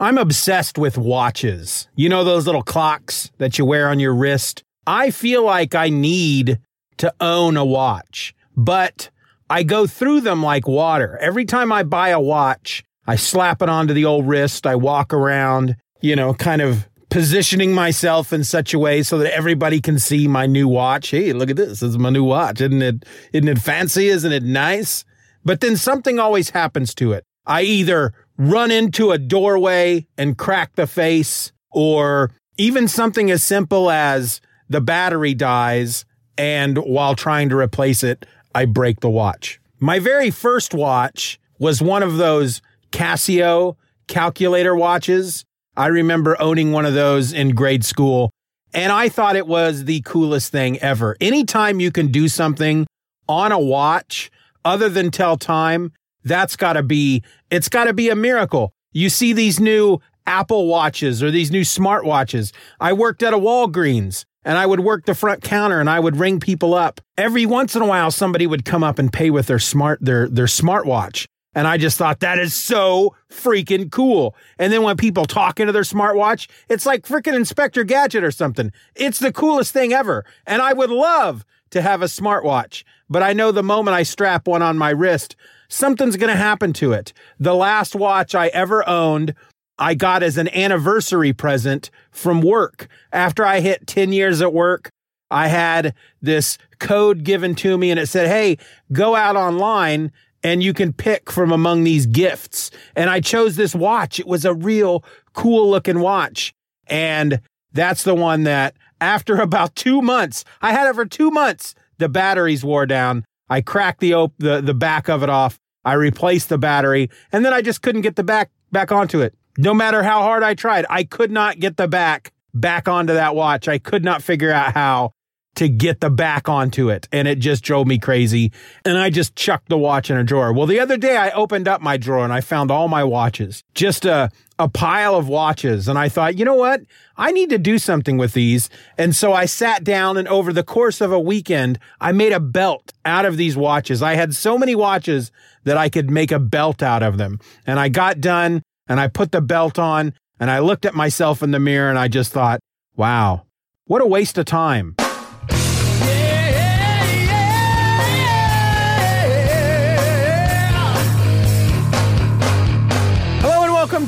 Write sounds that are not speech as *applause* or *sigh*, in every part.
I'm obsessed with watches. You know those little clocks that you wear on your wrist? I feel like I need to own a watch, but I go through them like water. Every time I buy a watch, I slap it onto the old wrist. I walk around, you know, kind of positioning myself in such a way so that everybody can see my new watch. Hey, look at this. This is my new watch. Isn't it, isn't it fancy? Isn't it nice? But then something always happens to it. I either run into a doorway and crack the face, or even something as simple as the battery dies and while trying to replace it, I break the watch. My very first watch was one of those Casio calculator watches. I remember owning one of those in grade school and I thought it was the coolest thing ever. Anytime you can do something on a watch other than tell time, that's got to be, it's got to be a miracle. You see these new Apple watches or these new smartwatches. I worked at a Walgreens and I would work the front counter and I would ring people up. Every once in a while, somebody would come up and pay with their smart, their, their smartwatch. And I just thought that is so freaking cool. And then when people talk into their smartwatch, it's like freaking Inspector Gadget or something. It's the coolest thing ever. And I would love to have a smartwatch, but I know the moment I strap one on my wrist, something's going to happen to it. The last watch I ever owned, I got as an anniversary present from work. After I hit 10 years at work, I had this code given to me and it said, Hey, go out online and you can pick from among these gifts. And I chose this watch. It was a real cool looking watch. And that's the one that after about two months, I had it for two months. The batteries wore down. I cracked the, op- the, the back of it off I replaced the battery and then I just couldn't get the back back onto it. No matter how hard I tried, I could not get the back back onto that watch. I could not figure out how to get the back onto it. And it just drove me crazy. And I just chucked the watch in a drawer. Well, the other day I opened up my drawer and I found all my watches, just a, a pile of watches. And I thought, you know what? I need to do something with these. And so I sat down and over the course of a weekend, I made a belt out of these watches. I had so many watches that I could make a belt out of them. And I got done and I put the belt on and I looked at myself in the mirror and I just thought, wow, what a waste of time.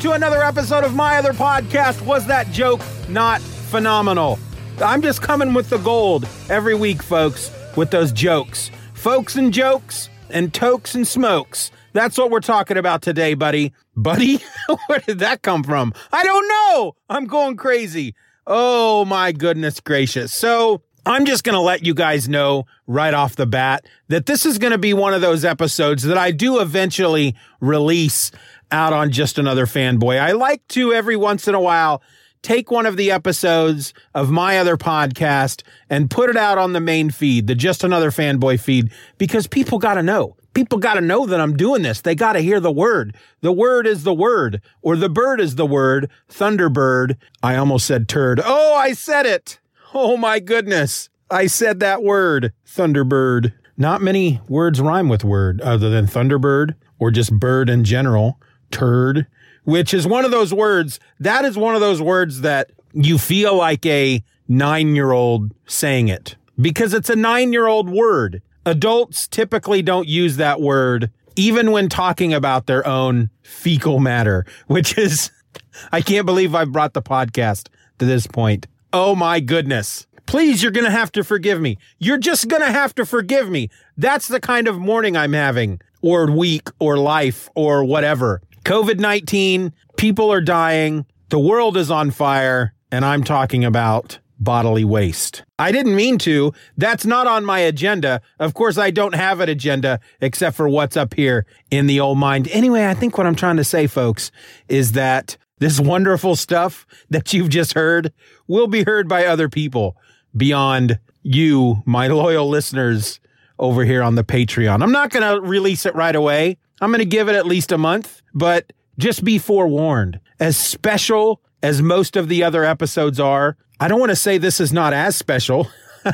To another episode of my other podcast. Was that joke not phenomenal? I'm just coming with the gold every week, folks, with those jokes. Folks and jokes and tokes and smokes. That's what we're talking about today, buddy. Buddy? *laughs* Where did that come from? I don't know. I'm going crazy. Oh my goodness gracious. So I'm just going to let you guys know right off the bat that this is going to be one of those episodes that I do eventually release out on just another fanboy. I like to every once in a while take one of the episodes of my other podcast and put it out on the main feed, the Just Another Fanboy feed, because people got to know. People got to know that I'm doing this. They got to hear the word. The word is the word, or the bird is the word. Thunderbird. I almost said turd. Oh, I said it. Oh my goodness. I said that word. Thunderbird. Not many words rhyme with word other than Thunderbird or just bird in general. Turd which is one of those words. That is one of those words that you feel like a nine year old saying it because it's a nine year old word. Adults typically don't use that word even when talking about their own fecal matter, *laughs* which is, I can't believe I've brought the podcast to this point. Oh my goodness. Please, you're going to have to forgive me. You're just going to have to forgive me. That's the kind of morning I'm having, or week, or life, or whatever. COVID 19, people are dying, the world is on fire, and I'm talking about bodily waste. I didn't mean to. That's not on my agenda. Of course, I don't have an agenda except for what's up here in the old mind. Anyway, I think what I'm trying to say, folks, is that this wonderful stuff that you've just heard will be heard by other people beyond you, my loyal listeners over here on the Patreon. I'm not going to release it right away. I'm going to give it at least a month, but just be forewarned. As special as most of the other episodes are, I don't want to say this is not as special. *laughs*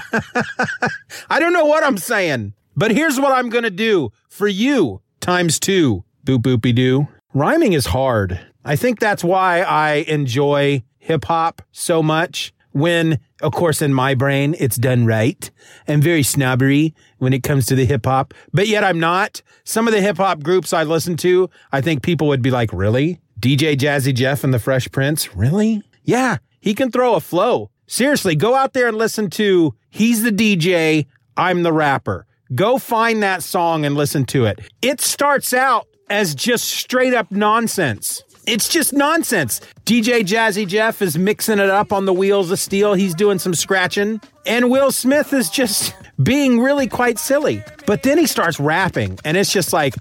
I don't know what I'm saying, but here's what I'm going to do for you times two. Boop boopy doo. Rhyming is hard. I think that's why I enjoy hip hop so much when, of course, in my brain, it's done right. I'm very snobbery when it comes to the hip hop, but yet I'm not. Some of the hip hop groups I listen to, I think people would be like, really? DJ Jazzy Jeff and the Fresh Prince? Really? Yeah, he can throw a flow. Seriously, go out there and listen to He's the DJ, I'm the rapper. Go find that song and listen to it. It starts out as just straight up nonsense. It's just nonsense. DJ Jazzy Jeff is mixing it up on the wheels of steel. He's doing some scratching. And Will Smith is just *laughs* being really quite silly. But then he starts rapping, and it's just like,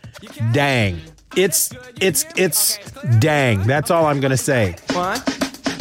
dang. It's, it's, it's dang. That's all I'm going to say. One,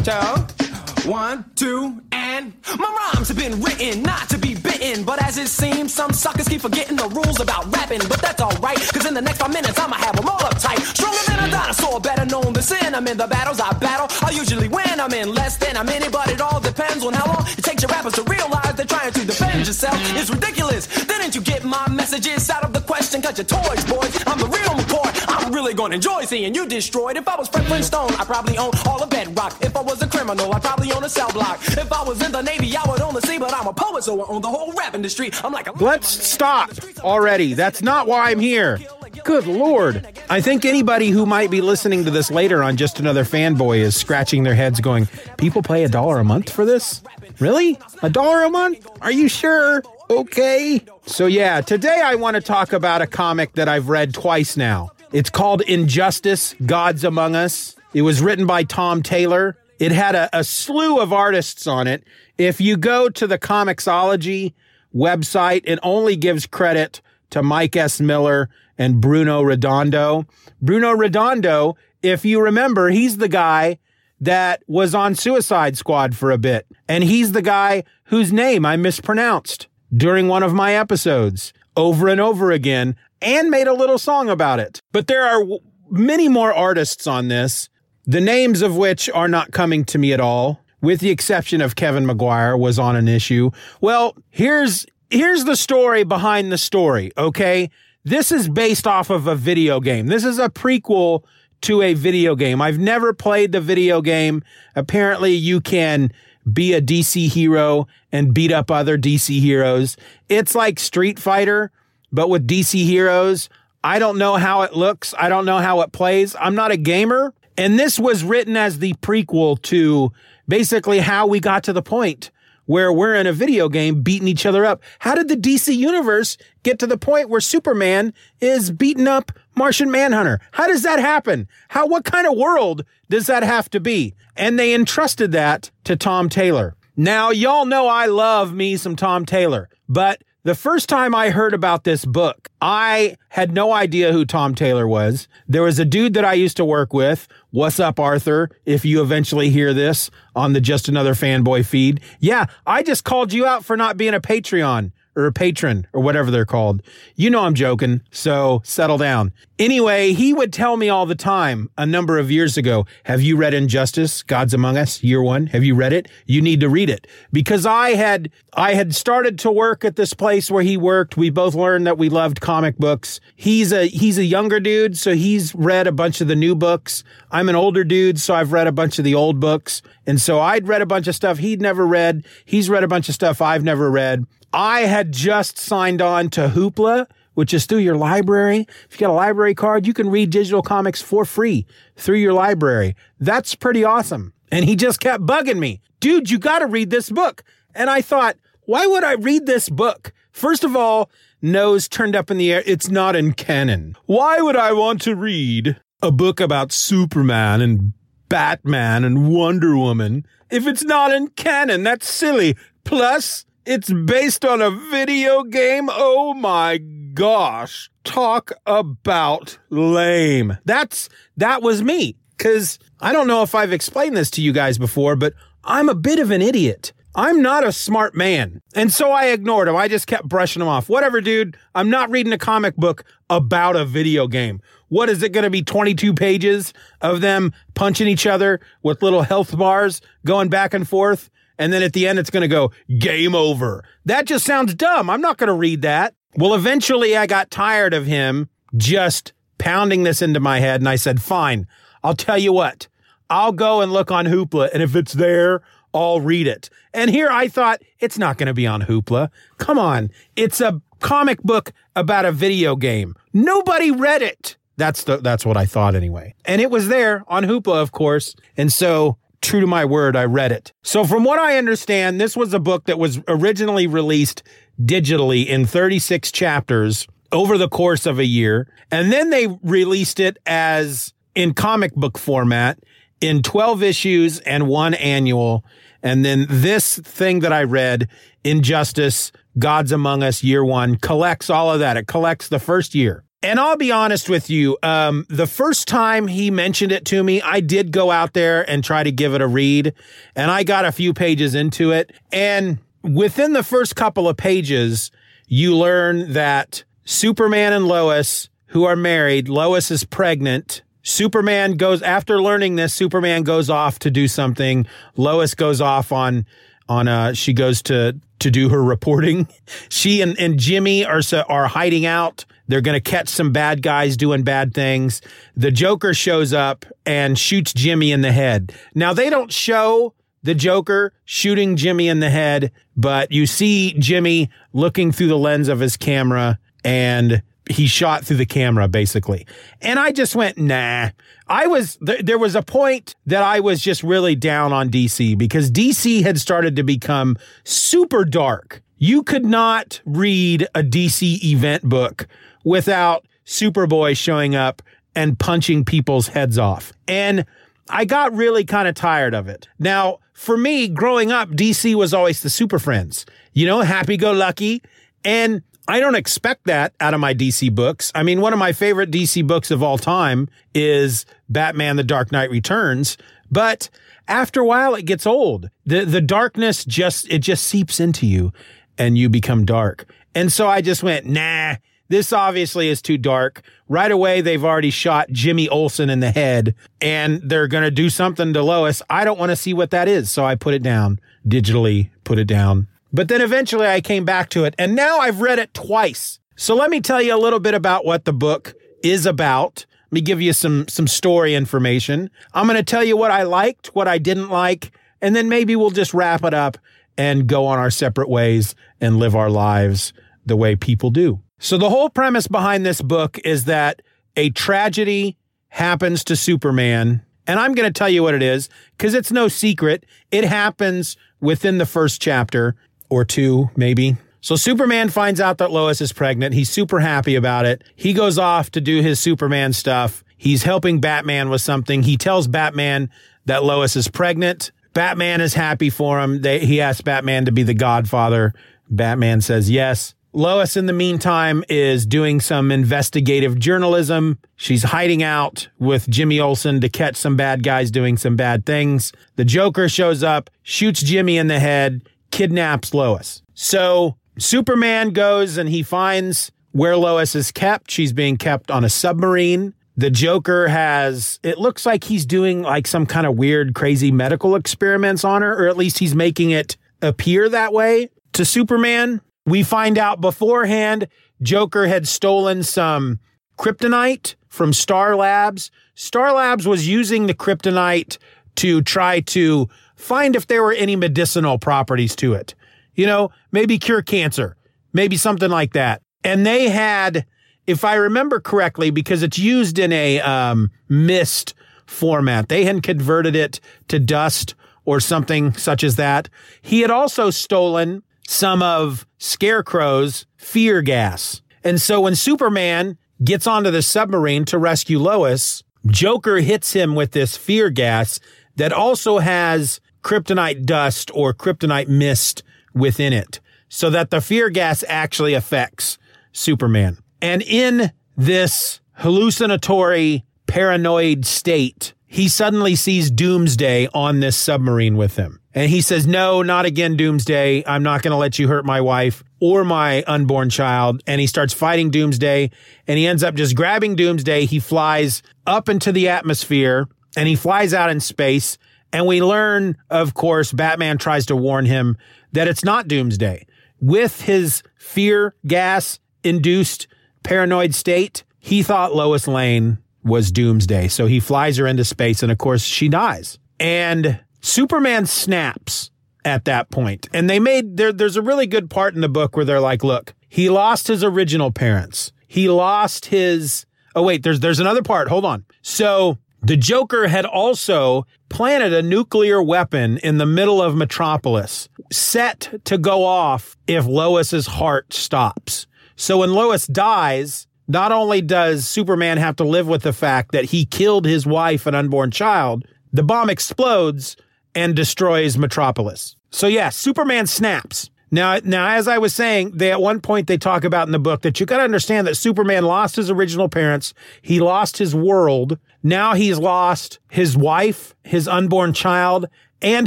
two, one, two, and my rhymes have been written not to be bitten. But as it seems, some suckers keep forgetting the rules about rapping. But that's alright, cause in the next five minutes, I'ma have them all uptight. Stronger than a dinosaur, better known than in the battles I battle. I usually win, I'm in less than a minute, but it all depends on how long it takes your rappers to realize they're trying to defend yourself. It's ridiculous. Didn't you get my messages out of the question? Cut your toys, boys. I'm the real McCoy. I'm really gonna enjoy seeing you destroyed. If I was Fred Flintstone, I'd probably own all of Bedrock. If I was a criminal, I'd probably own a cell block. If I was in the Navy, I would own the sea, but I'm a poet, so I own the whole rap industry. I'm like a Let's stop already. That's not why I'm here. Good Lord. I think anybody who might be listening to this later on Just Another Fanboy is scratching their heads going, People pay a dollar a month for this? Really? A dollar a month? Are you sure? Okay. So, yeah, today I want to talk about a comic that I've read twice now. It's called Injustice Gods Among Us. It was written by Tom Taylor. It had a, a slew of artists on it. If you go to the Comixology website, it only gives credit to Mike S. Miller and Bruno Redondo. Bruno Redondo, if you remember, he's the guy that was on Suicide Squad for a bit. And he's the guy whose name I mispronounced during one of my episodes over and over again and made a little song about it. But there are w- many more artists on this, the names of which are not coming to me at all, with the exception of Kevin Maguire was on an issue. Well, here's here's the story behind the story, okay? This is based off of a video game. This is a prequel to a video game. I've never played the video game. Apparently you can be a DC hero and beat up other DC heroes. It's like Street Fighter, but with DC heroes. I don't know how it looks. I don't know how it plays. I'm not a gamer. And this was written as the prequel to basically how we got to the point where we're in a video game beating each other up. How did the DC universe get to the point where Superman is beating up Martian Manhunter? How does that happen? How, what kind of world does that have to be? And they entrusted that to Tom Taylor. Now, y'all know I love me some Tom Taylor, but the first time I heard about this book, I had no idea who Tom Taylor was. There was a dude that I used to work with. What's up, Arthur? If you eventually hear this on the Just Another Fanboy feed. Yeah, I just called you out for not being a Patreon or a patron or whatever they're called. You know I'm joking, so settle down. Anyway, he would tell me all the time a number of years ago, have you read Injustice, Gods Among Us, year one? Have you read it? You need to read it. Because I had, I had started to work at this place where he worked. We both learned that we loved comic books. He's a, he's a younger dude, so he's read a bunch of the new books. I'm an older dude, so I've read a bunch of the old books. And so I'd read a bunch of stuff he'd never read. He's read a bunch of stuff I've never read. I had just signed on to Hoopla, which is through your library. If you got a library card, you can read digital comics for free through your library. That's pretty awesome. And he just kept bugging me, dude, you got to read this book. And I thought, why would I read this book? First of all, nose turned up in the air. It's not in canon. Why would I want to read a book about Superman and Batman and Wonder Woman if it's not in canon? That's silly. Plus, it's based on a video game. Oh my gosh. Talk about lame. That's, that was me. Cause I don't know if I've explained this to you guys before, but I'm a bit of an idiot. I'm not a smart man. And so I ignored him. I just kept brushing him off. Whatever, dude. I'm not reading a comic book about a video game. What is it going to be? 22 pages of them punching each other with little health bars going back and forth. And then at the end, it's going to go game over. That just sounds dumb. I'm not going to read that. Well, eventually I got tired of him just pounding this into my head. And I said, fine, I'll tell you what, I'll go and look on Hoopla. And if it's there, I'll read it. And here I thought it's not going to be on Hoopla. Come on. It's a comic book about a video game. Nobody read it. That's the, that's what I thought anyway. And it was there on Hoopla, of course. And so true to my word, I read it. So from what I understand, this was a book that was originally released digitally in 36 chapters over the course of a year. And then they released it as in comic book format in 12 issues and one annual. And then this thing that I read, Injustice, Gods Among Us, year one, collects all of that. It collects the first year. And I'll be honest with you, um, the first time he mentioned it to me, I did go out there and try to give it a read. And I got a few pages into it. And within the first couple of pages, you learn that Superman and Lois, who are married, Lois is pregnant Superman goes after learning this. Superman goes off to do something. Lois goes off on on uh she goes to to do her reporting. *laughs* She and, and Jimmy are are hiding out. They're going to catch some bad guys doing bad things. The Joker shows up and shoots Jimmy in the head. Now they don't show the Joker shooting Jimmy in the head, but you see Jimmy looking through the lens of his camera and he shot through the camera basically. And I just went, nah. I was, th- there was a point that I was just really down on DC because DC had started to become super dark. You could not read a DC event book without Superboy showing up and punching people's heads off. And I got really kind of tired of it. Now, for me, growing up, DC was always the Super Friends, you know, happy go lucky. And I don't expect that out of my DC books. I mean, one of my favorite DC books of all time is Batman The Dark Knight Returns, but after a while it gets old. The the darkness just it just seeps into you and you become dark. And so I just went, "Nah, this obviously is too dark. Right away, they've already shot Jimmy Olsen in the head and they're going to do something to Lois. I don't want to see what that is. So I put it down digitally, put it down. But then eventually I came back to it and now I've read it twice. So let me tell you a little bit about what the book is about. Let me give you some, some story information. I'm going to tell you what I liked, what I didn't like, and then maybe we'll just wrap it up and go on our separate ways and live our lives the way people do. So the whole premise behind this book is that a tragedy happens to Superman. And I'm going to tell you what it is because it's no secret. It happens within the first chapter or two, maybe. So Superman finds out that Lois is pregnant. He's super happy about it. He goes off to do his Superman stuff. He's helping Batman with something. He tells Batman that Lois is pregnant. Batman is happy for him. They, he asks Batman to be the godfather. Batman says yes. Lois, in the meantime, is doing some investigative journalism. She's hiding out with Jimmy Olsen to catch some bad guys doing some bad things. The Joker shows up, shoots Jimmy in the head kidnaps Lois. So Superman goes and he finds where Lois is kept. She's being kept on a submarine. The Joker has, it looks like he's doing like some kind of weird, crazy medical experiments on her, or at least he's making it appear that way to Superman. We find out beforehand Joker had stolen some kryptonite from Star Labs. Star Labs was using the kryptonite to try to find if there were any medicinal properties to it. You know, maybe cure cancer, maybe something like that. And they had, if I remember correctly, because it's used in a um, mist format, they had converted it to dust or something such as that. He had also stolen some of Scarecrow's fear gas. And so when Superman gets onto the submarine to rescue Lois, Joker hits him with this fear gas that also has kryptonite dust or kryptonite mist within it so that the fear gas actually affects Superman. And in this hallucinatory paranoid state, he suddenly sees Doomsday on this submarine with him. And he says, no, not again, Doomsday. I'm not going to let you hurt my wife or my unborn child. And he starts fighting Doomsday and he ends up just grabbing Doomsday. He flies up into the atmosphere and he flies out in space. And we learn, of course, Batman tries to warn him that it's not Doomsday. With his fear gas induced paranoid state, he thought Lois Lane was Doomsday. So he flies her into space and of course she dies. And Superman snaps at that point. And they made there there's a really good part in the book where they're like, look, he lost his original parents. He lost his Oh wait, there's there's another part. Hold on. So the Joker had also planted a nuclear weapon in the middle of Metropolis, set to go off if Lois's heart stops. So when Lois dies, not only does Superman have to live with the fact that he killed his wife and unborn child, the bomb explodes and destroys Metropolis. So yeah, Superman snaps. Now, now, as I was saying, they at one point they talk about in the book that you got to understand that Superman lost his original parents. He lost his world. Now he's lost his wife, his unborn child, and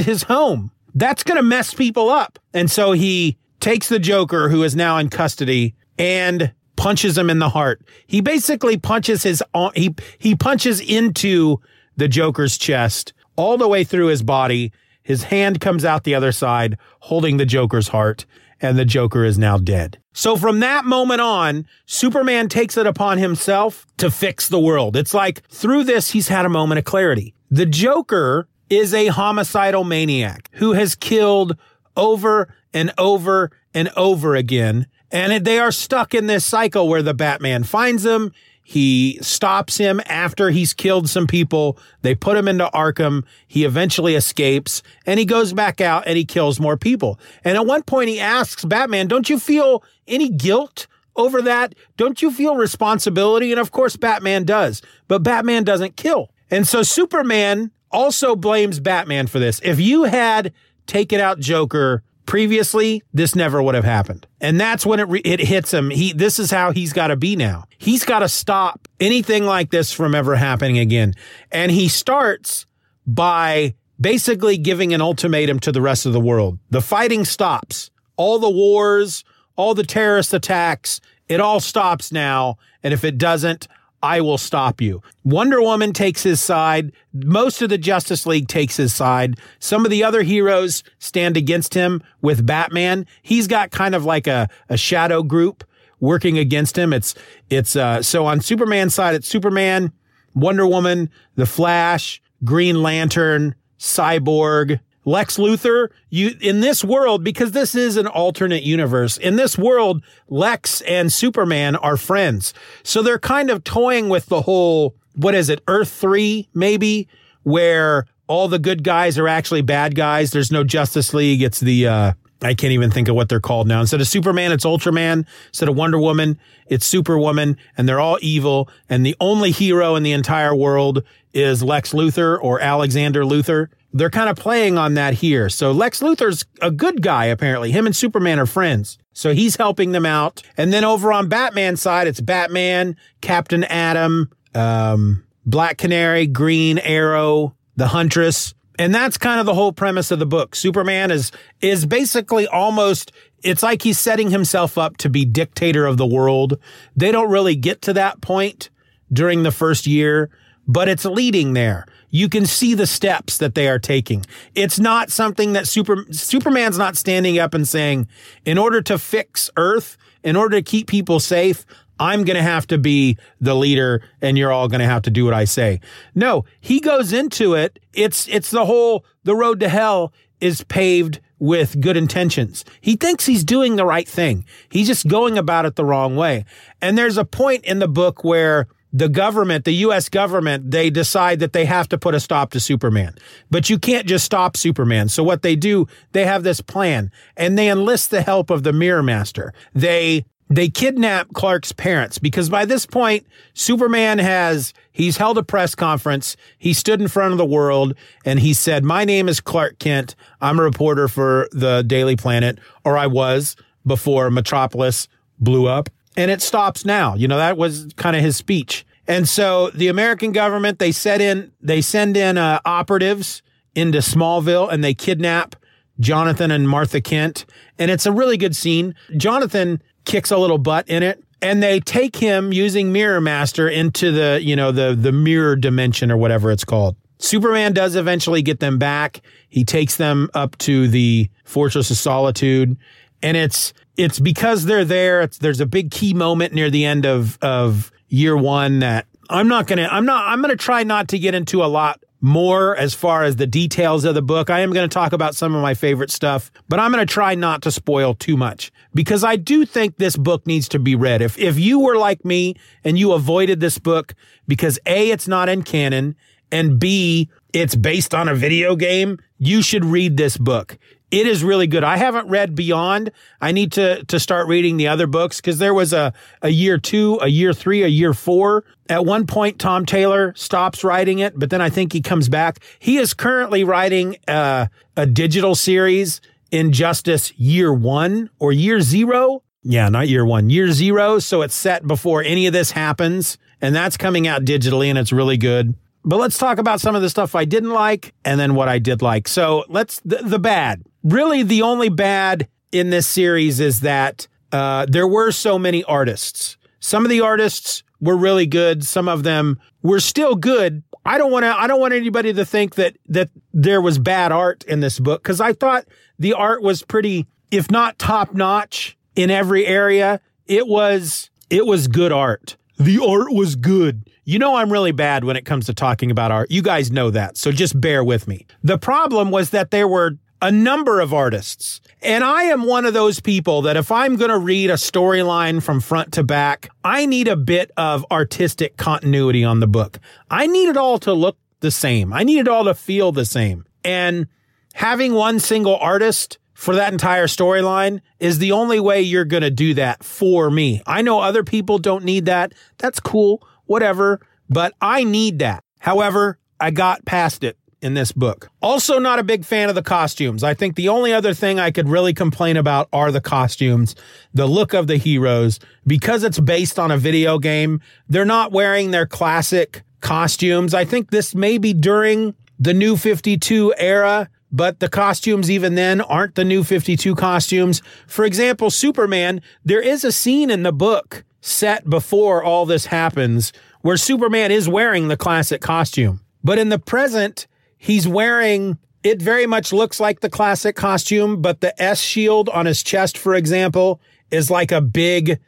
his home. That's going to mess people up. And so he takes the Joker, who is now in custody, and punches him in the heart. He basically punches his he he punches into the Joker's chest all the way through his body. His hand comes out the other side, holding the Joker's heart, and the Joker is now dead. So from that moment on, Superman takes it upon himself to fix the world. It's like through this, he's had a moment of clarity. The Joker is a homicidal maniac who has killed over and over and over again. And they are stuck in this cycle where the Batman finds them. He stops him after he's killed some people. They put him into Arkham. He eventually escapes and he goes back out and he kills more people. And at one point he asks Batman, don't you feel any guilt over that? Don't you feel responsibility? And of course, Batman does, but Batman doesn't kill. And so Superman also blames Batman for this. If you had taken out Joker Previously, this never would have happened. And that's when it, re- it hits him. He, this is how he's got to be now. He's got to stop anything like this from ever happening again. And he starts by basically giving an ultimatum to the rest of the world. The fighting stops. All the wars, all the terrorist attacks, it all stops now. And if it doesn't, I will stop you. Wonder Woman takes his side. Most of the Justice League takes his side. Some of the other heroes stand against him with Batman. He's got kind of like a, a shadow group working against him. It's, it's, uh, so on Superman's side, it's Superman, Wonder Woman, The Flash, Green Lantern, Cyborg, Lex Luthor, you in this world because this is an alternate universe. In this world, Lex and Superman are friends. So they're kind of toying with the whole what is it? Earth 3 maybe where all the good guys are actually bad guys. There's no Justice League. It's the uh I can't even think of what they're called now. Instead of Superman, it's Ultraman. Instead of Wonder Woman, it's Superwoman, and they're all evil. And the only hero in the entire world is Lex Luthor or Alexander Luthor they're kind of playing on that here. So Lex Luthor's a good guy, apparently. Him and Superman are friends. So he's helping them out. And then over on Batman's side, it's Batman, Captain Atom, um, Black Canary, Green Arrow, the Huntress. And that's kind of the whole premise of the book. Superman is, is basically almost, it's like he's setting himself up to be dictator of the world. They don't really get to that point during the first year, but it's leading there you can see the steps that they are taking. It's not something that super, Superman's not standing up and saying, in order to fix Earth, in order to keep people safe, I'm going to have to be the leader and you're all going to have to do what I say. No, he goes into it. It's, it's the whole, the road to hell is paved with good intentions. He thinks he's doing the right thing. He's just going about it the wrong way. And there's a point in the book where the government, the US government, they decide that they have to put a stop to Superman. But you can't just stop Superman. So what they do, they have this plan and they enlist the help of the Mirror Master. They they kidnap Clark's parents because by this point, Superman has, he's held a press conference. He stood in front of the world and he said, my name is Clark Kent. I'm a reporter for the Daily Planet, or I was before Metropolis blew up and it stops now. You know, that was kind of his speech. And so the American government, they set in, they send in uh, operatives into Smallville and they kidnap Jonathan and Martha Kent. And it's a really good scene. Jonathan kicks a little butt in it. And they take him using Mirror Master into the, you know, the, the mirror dimension or whatever it's called. Superman does eventually get them back. He takes them up to the Fortress of Solitude. And it's, it's because they're there. There's a big key moment near the end of, of year one that I'm not to, I'm not, I'm to try not to get into a lot more as far as the details of the book. I am going to talk about some of my favorite stuff, but I'm going to try not to spoil too much because I do think this book needs to be read. If, if you were like me and you avoided this book because A, it's not in canon and B, it's based on a video game, you should read this book. It is really good. I haven't read Beyond. I need to to start reading the other books because there was a a year two, a year three, a year four. At one point, Tom Taylor stops writing it, but then I think he comes back. He is currently writing uh, a digital series, Injustice Year One or Year Zero. Yeah, not year one, year zero. So it's set before any of this happens. And that's coming out digitally and it's really good. But let's talk about some of the stuff I didn't like and then what I did like. So let's, the, the bad. Really, the only bad in this series is that uh, there were so many artists. Some of the artists were really good. Some of them were still good. I don't want to, I don't want anybody to think that, that there was bad art in this book because I thought the art was pretty, if not top notch in every area, it was, it was good art. The art was good. You know, I'm really bad when it comes to talking about art. You guys know that. So just bear with me. The problem was that there were a number of artists. And I am one of those people that if I'm going to read a storyline from front to back, I need a bit of artistic continuity on the book. I need it all to look the same. I need it all to feel the same. And having one single artist for that entire storyline is the only way you're going to do that for me. I know other people don't need that. That's cool, whatever, but I need that. However, I got past it in this book. Also, not a big fan of the costumes. I think the only other thing I could really complain about are the costumes, the look of the heroes. Because it's based on a video game, they're not wearing their classic costumes. I think this may be during the new 52 era but the costumes even then aren't the new 52 costumes. For example, Superman, there is a scene in the book set before all this happens where Superman is wearing the classic costume. But in the present, he's wearing it very much looks like the classic costume, but the S shield on his chest, for example, is like a big,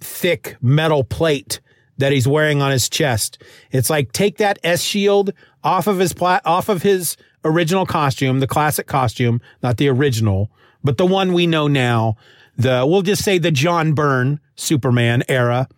thick metal plate that he's wearing on his chest. It's like take that S shield off of his pla- off of his original costume, the classic costume, not the original, but the one we know now, the, we'll just say the John Byrne Superman era.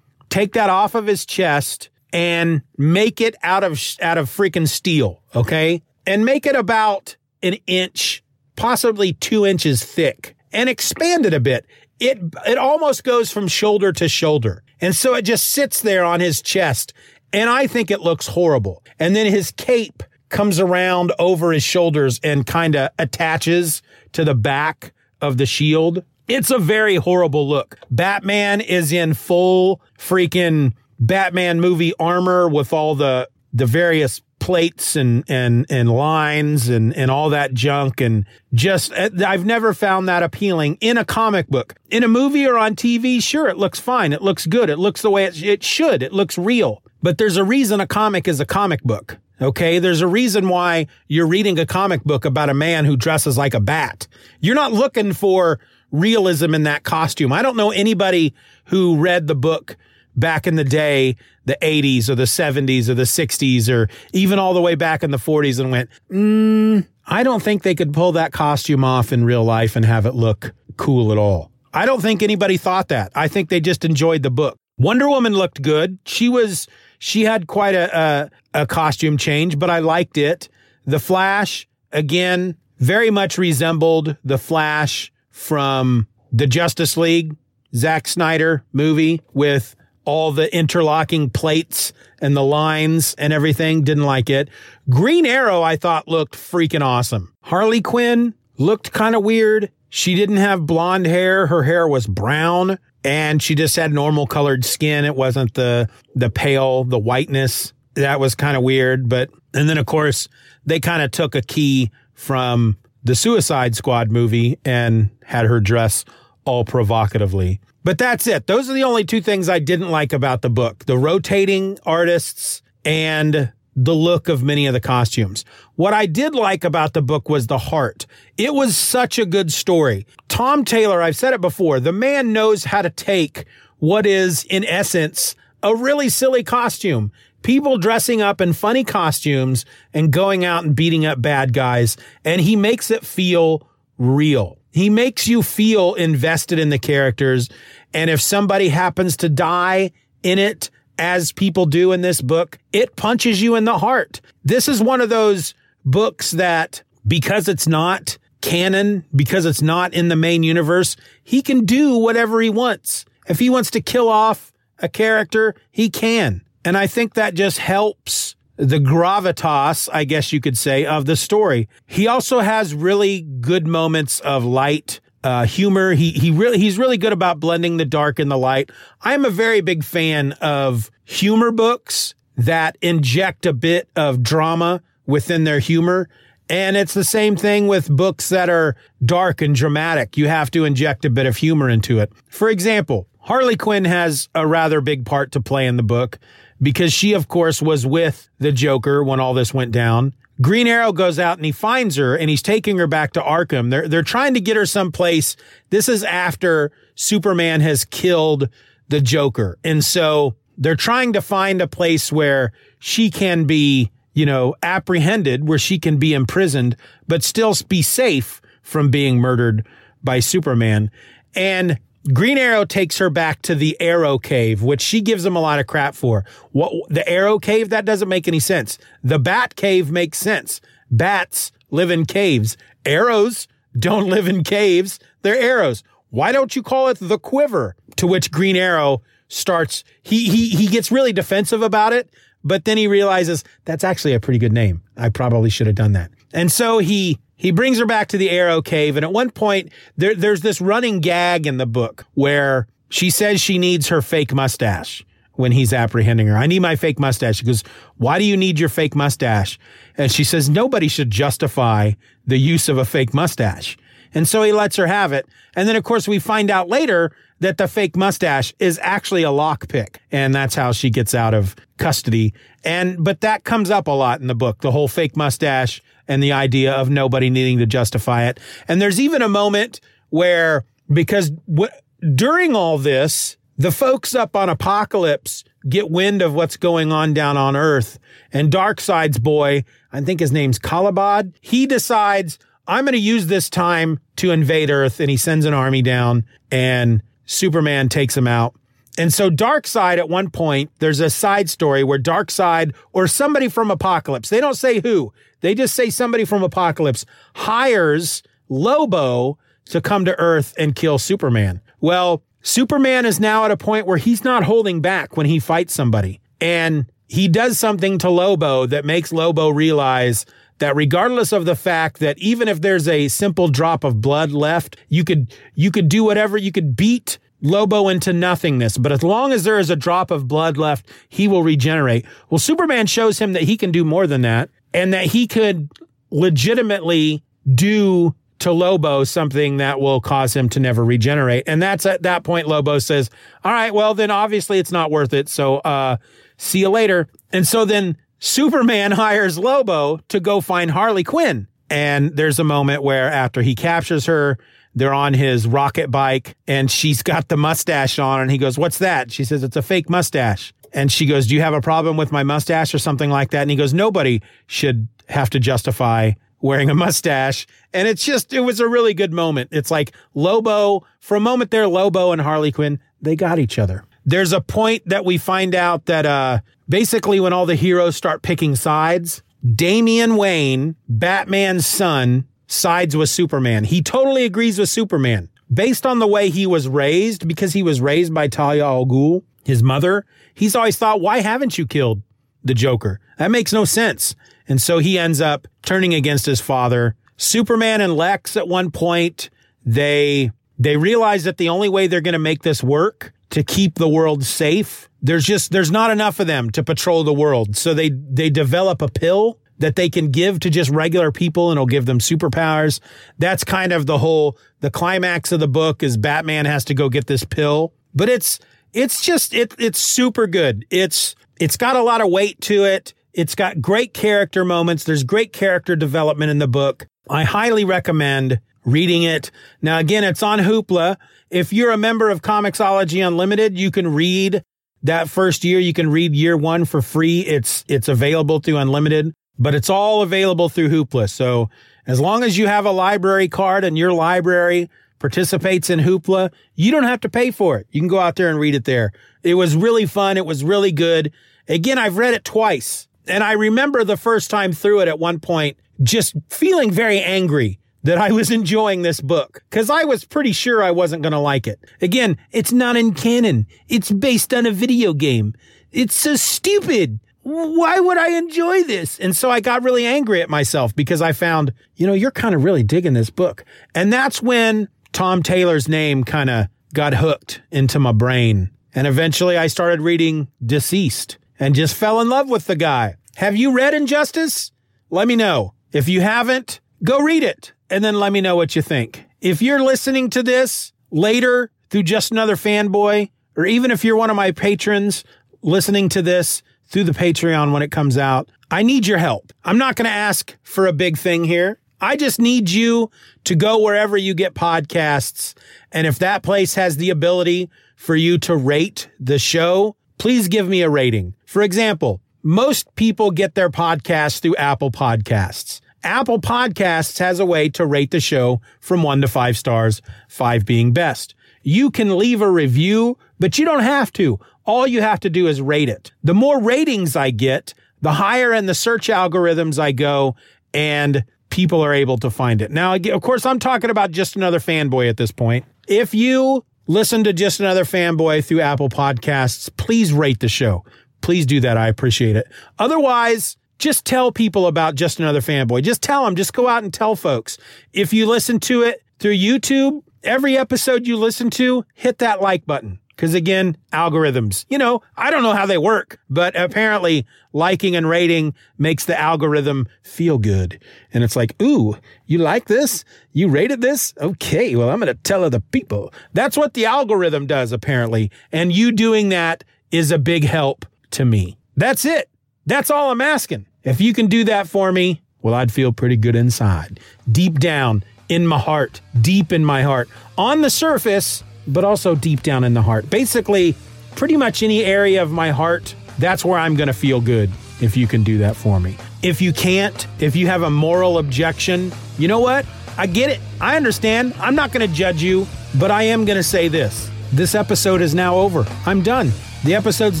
Take that off of his chest and make it out of, out of freaking steel. Okay. And make it about an inch, possibly two inches thick and expand it a bit. It, it almost goes from shoulder to shoulder. And so it just sits there on his chest. And I think it looks horrible. And then his cape comes around over his shoulders and kind of attaches to the back of the shield. It's a very horrible look. Batman is in full freaking Batman movie armor with all the the various plates and and and lines and and all that junk and just eh, I've never found that appealing in a comic book. In a movie or on TV, sure it looks fine. It looks good. It looks the way it, it should. It looks real. But there's a reason a comic is a comic book. Okay. There's a reason why you're reading a comic book about a man who dresses like a bat. You're not looking for realism in that costume. I don't know anybody who read the book back in the day, the 80s or the 70s or the 60s or even all the way back in the 40s and went, mm, I don't think they could pull that costume off in real life and have it look cool at all. I don't think anybody thought that. I think they just enjoyed the book. Wonder Woman looked good. She was, she had quite a, a, a costume change, but I liked it. The Flash, again, very much resembled the Flash from the Justice League, Zack Snyder movie with all the interlocking plates and the lines and everything. Didn't like it. Green Arrow, I thought looked freaking awesome. Harley Quinn looked kind of weird. She didn't have blonde hair. Her hair was brown and she just had normal colored skin. It wasn't the, the pale, the whiteness. That was kind of weird. But, and then of course they kind of took a key from the Suicide Squad movie and had her dress all provocatively. But that's it. Those are the only two things I didn't like about the book the rotating artists and the look of many of the costumes. What I did like about the book was the heart. It was such a good story. Tom Taylor, I've said it before, the man knows how to take what is, in essence, a really silly costume. People dressing up in funny costumes and going out and beating up bad guys. And he makes it feel real. He makes you feel invested in the characters. And if somebody happens to die in it, as people do in this book, it punches you in the heart. This is one of those books that because it's not canon, because it's not in the main universe, he can do whatever he wants. If he wants to kill off a character, he can. And I think that just helps the gravitas, I guess you could say, of the story. He also has really good moments of light uh, humor. He he really he's really good about blending the dark and the light. I'm a very big fan of humor books that inject a bit of drama within their humor. And it's the same thing with books that are dark and dramatic. You have to inject a bit of humor into it. For example, Harley Quinn has a rather big part to play in the book because she, of course, was with the Joker when all this went down. Green Arrow goes out and he finds her and he's taking her back to Arkham. They're, they're trying to get her someplace. This is after Superman has killed the Joker. And so they're trying to find a place where she can be, you know, apprehended, where she can be imprisoned, but still be safe from being murdered by Superman. And Green Arrow takes her back to the Arrow Cave, which she gives him a lot of crap for. What the Arrow Cave that doesn't make any sense. The Bat Cave makes sense. Bats live in caves. Arrows don't live in caves. They're arrows. Why don't you call it the Quiver? To which Green Arrow starts he he he gets really defensive about it, but then he realizes that's actually a pretty good name. I probably should have done that. And so he he brings her back to the Arrow Cave. And at one point, there, there's this running gag in the book where she says she needs her fake mustache when he's apprehending her. I need my fake mustache. She goes, why do you need your fake mustache? And she says, nobody should justify the use of a fake mustache. And so he lets her have it. And then, of course, we find out later that the fake mustache is actually a lockpick. And that's how she gets out of custody. And, but that comes up a lot in the book, the whole fake mustache and the idea of nobody needing to justify it. And there's even a moment where, because w- during all this, the folks up on Apokolips get wind of what's going on down on Earth. And Darkseid's boy, I think his name's Kalibak, he decides, I'm going to use this time to invade Earth. And he sends an army down and Superman takes him out. And so Darkseid at one point, there's a side story where Darkseid or somebody from Apokolips, they don't say who, they just say somebody from Apokolips hires Lobo to come to Earth and kill Superman. Well, Superman is now at a point where he's not holding back when he fights somebody. And he does something to Lobo that makes Lobo realize that regardless of the fact that even if there's a simple drop of blood left, you could you could do whatever, you could beat Lobo into nothingness, but as long as there is a drop of blood left, he will regenerate. Well, Superman shows him that he can do more than that and that he could legitimately do to Lobo something that will cause him to never regenerate. And that's at that point Lobo says, "All right, well then obviously it's not worth it. So uh see you later." And so then Superman *laughs* hires Lobo to go find Harley Quinn. And there's a moment where after he captures her, they're on his rocket bike and she's got the mustache on and he goes, what's that? She says, it's a fake mustache. And she goes, do you have a problem with my mustache or something like that? And he goes, nobody should have to justify wearing a mustache. And it's just, it was a really good moment. It's like Lobo, for a moment there, Lobo and Harley Quinn, they got each other. There's a point that we find out that, uh, basically when all the heroes start picking sides, Damian Wayne, Batman's son, sides with Superman. He totally agrees with Superman based on the way he was raised because he was raised by Talia al Ghul, his mother. He's always thought, why haven't you killed the Joker? That makes no sense. And so he ends up turning against his father. Superman and Lex at one point, they, they realize that the only way they're going to make this work to keep the world safe, there's just, there's not enough of them to patrol the world. So they, they develop a pill that they can give to just regular people and it'll give them superpowers. That's kind of the whole, the climax of the book is Batman has to go get this pill, but it's, it's just, it, it's super good. It's, it's got a lot of weight to it. It's got great character moments. There's great character development in the book. I highly recommend reading it. Now, again, it's on Hoopla. If you're a member of Comixology Unlimited, you can read that first year. You can read year one for free. It's, it's available through Unlimited, but it's all available through Hoopla. So as long as you have a library card and your library participates in Hoopla, you don't have to pay for it. You can go out there and read it there. It was really fun. It was really good. Again, I've read it twice. And I remember the first time through it at one point, just feeling very angry that I was *laughs* enjoying this book because I was pretty sure I wasn't going to like it. Again, it's not in canon. It's based on a video game. It's so stupid. Why would I enjoy this? And so I got really angry at myself because I found, you know, you're kind of really digging this book. And that's when Tom Taylor's name kind of got hooked into my brain. And eventually I started reading DCeased and just fell in love with the guy. Have you read Injustice? Let me know. If you haven't, go read it and then let me know what you think. If you're listening to this later through just another fanboy, or even if you're one of my patrons listening to this through the Patreon when it comes out, I need your help. I'm not going to ask for a big thing here. I just need you to go wherever you get podcasts. And if that place has the ability for you to rate the show, please give me a rating. For example, most people get their podcasts through Apple Podcasts. Apple Podcasts has a way to rate the show from one to five stars, five being best. You can leave a review, but you don't have to. All you have to do is rate it. The more ratings I get, the higher in the search algorithms I go and people are able to find it. Now, of course, I'm talking about just another fanboy at this point. If you listen to just another fanboy through Apple Podcasts, please rate the show. Please do that. I appreciate it. Otherwise, just tell people about just another fanboy. Just tell them, just go out and tell folks. If you listen to it through YouTube, every episode you listen to, hit that like button. Cause again, algorithms, you know, I don't know how they work, but apparently liking and rating makes the algorithm feel good. And it's like, ooh, you like this? You rated this? Okay. Well, I'm going to tell other people. That's what the algorithm does, apparently. And you doing that is a big help to me. That's it. That's all I'm asking. If you can do that for me, well, I'd feel pretty good inside, deep down in my heart, deep in my heart. On the surface, but also deep down in the heart. Basically, pretty much any area of my heart, that's where I'm going to feel good if you can do that for me. If you can't, if you have a moral objection, you know what? I get it. I understand. I'm not going to judge you, but I am going to say this. This episode is now over. I'm done. The episode's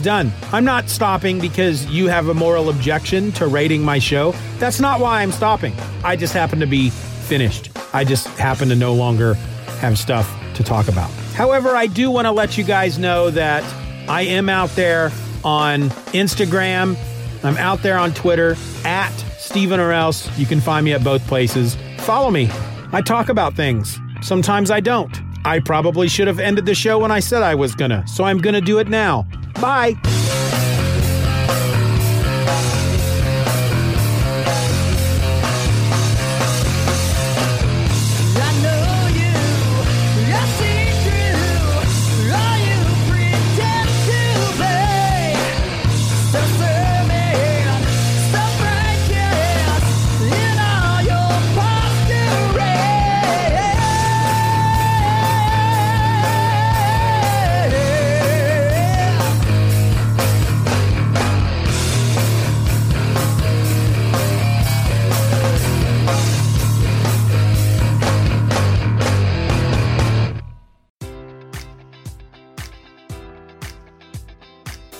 done. I'm not stopping because you have a moral objection to rating my show. That's not why I'm stopping. I just happen to be finished. I just happen to no longer have stuff to talk about. However, I do want to let you guys know that I am out there on Instagram. I'm out there on Twitter at Stephen or else. You can find me at both places. Follow me. I talk about things. Sometimes I don't. I probably should have ended the show when I said I was gonna, so I'm gonna do it now. Bye.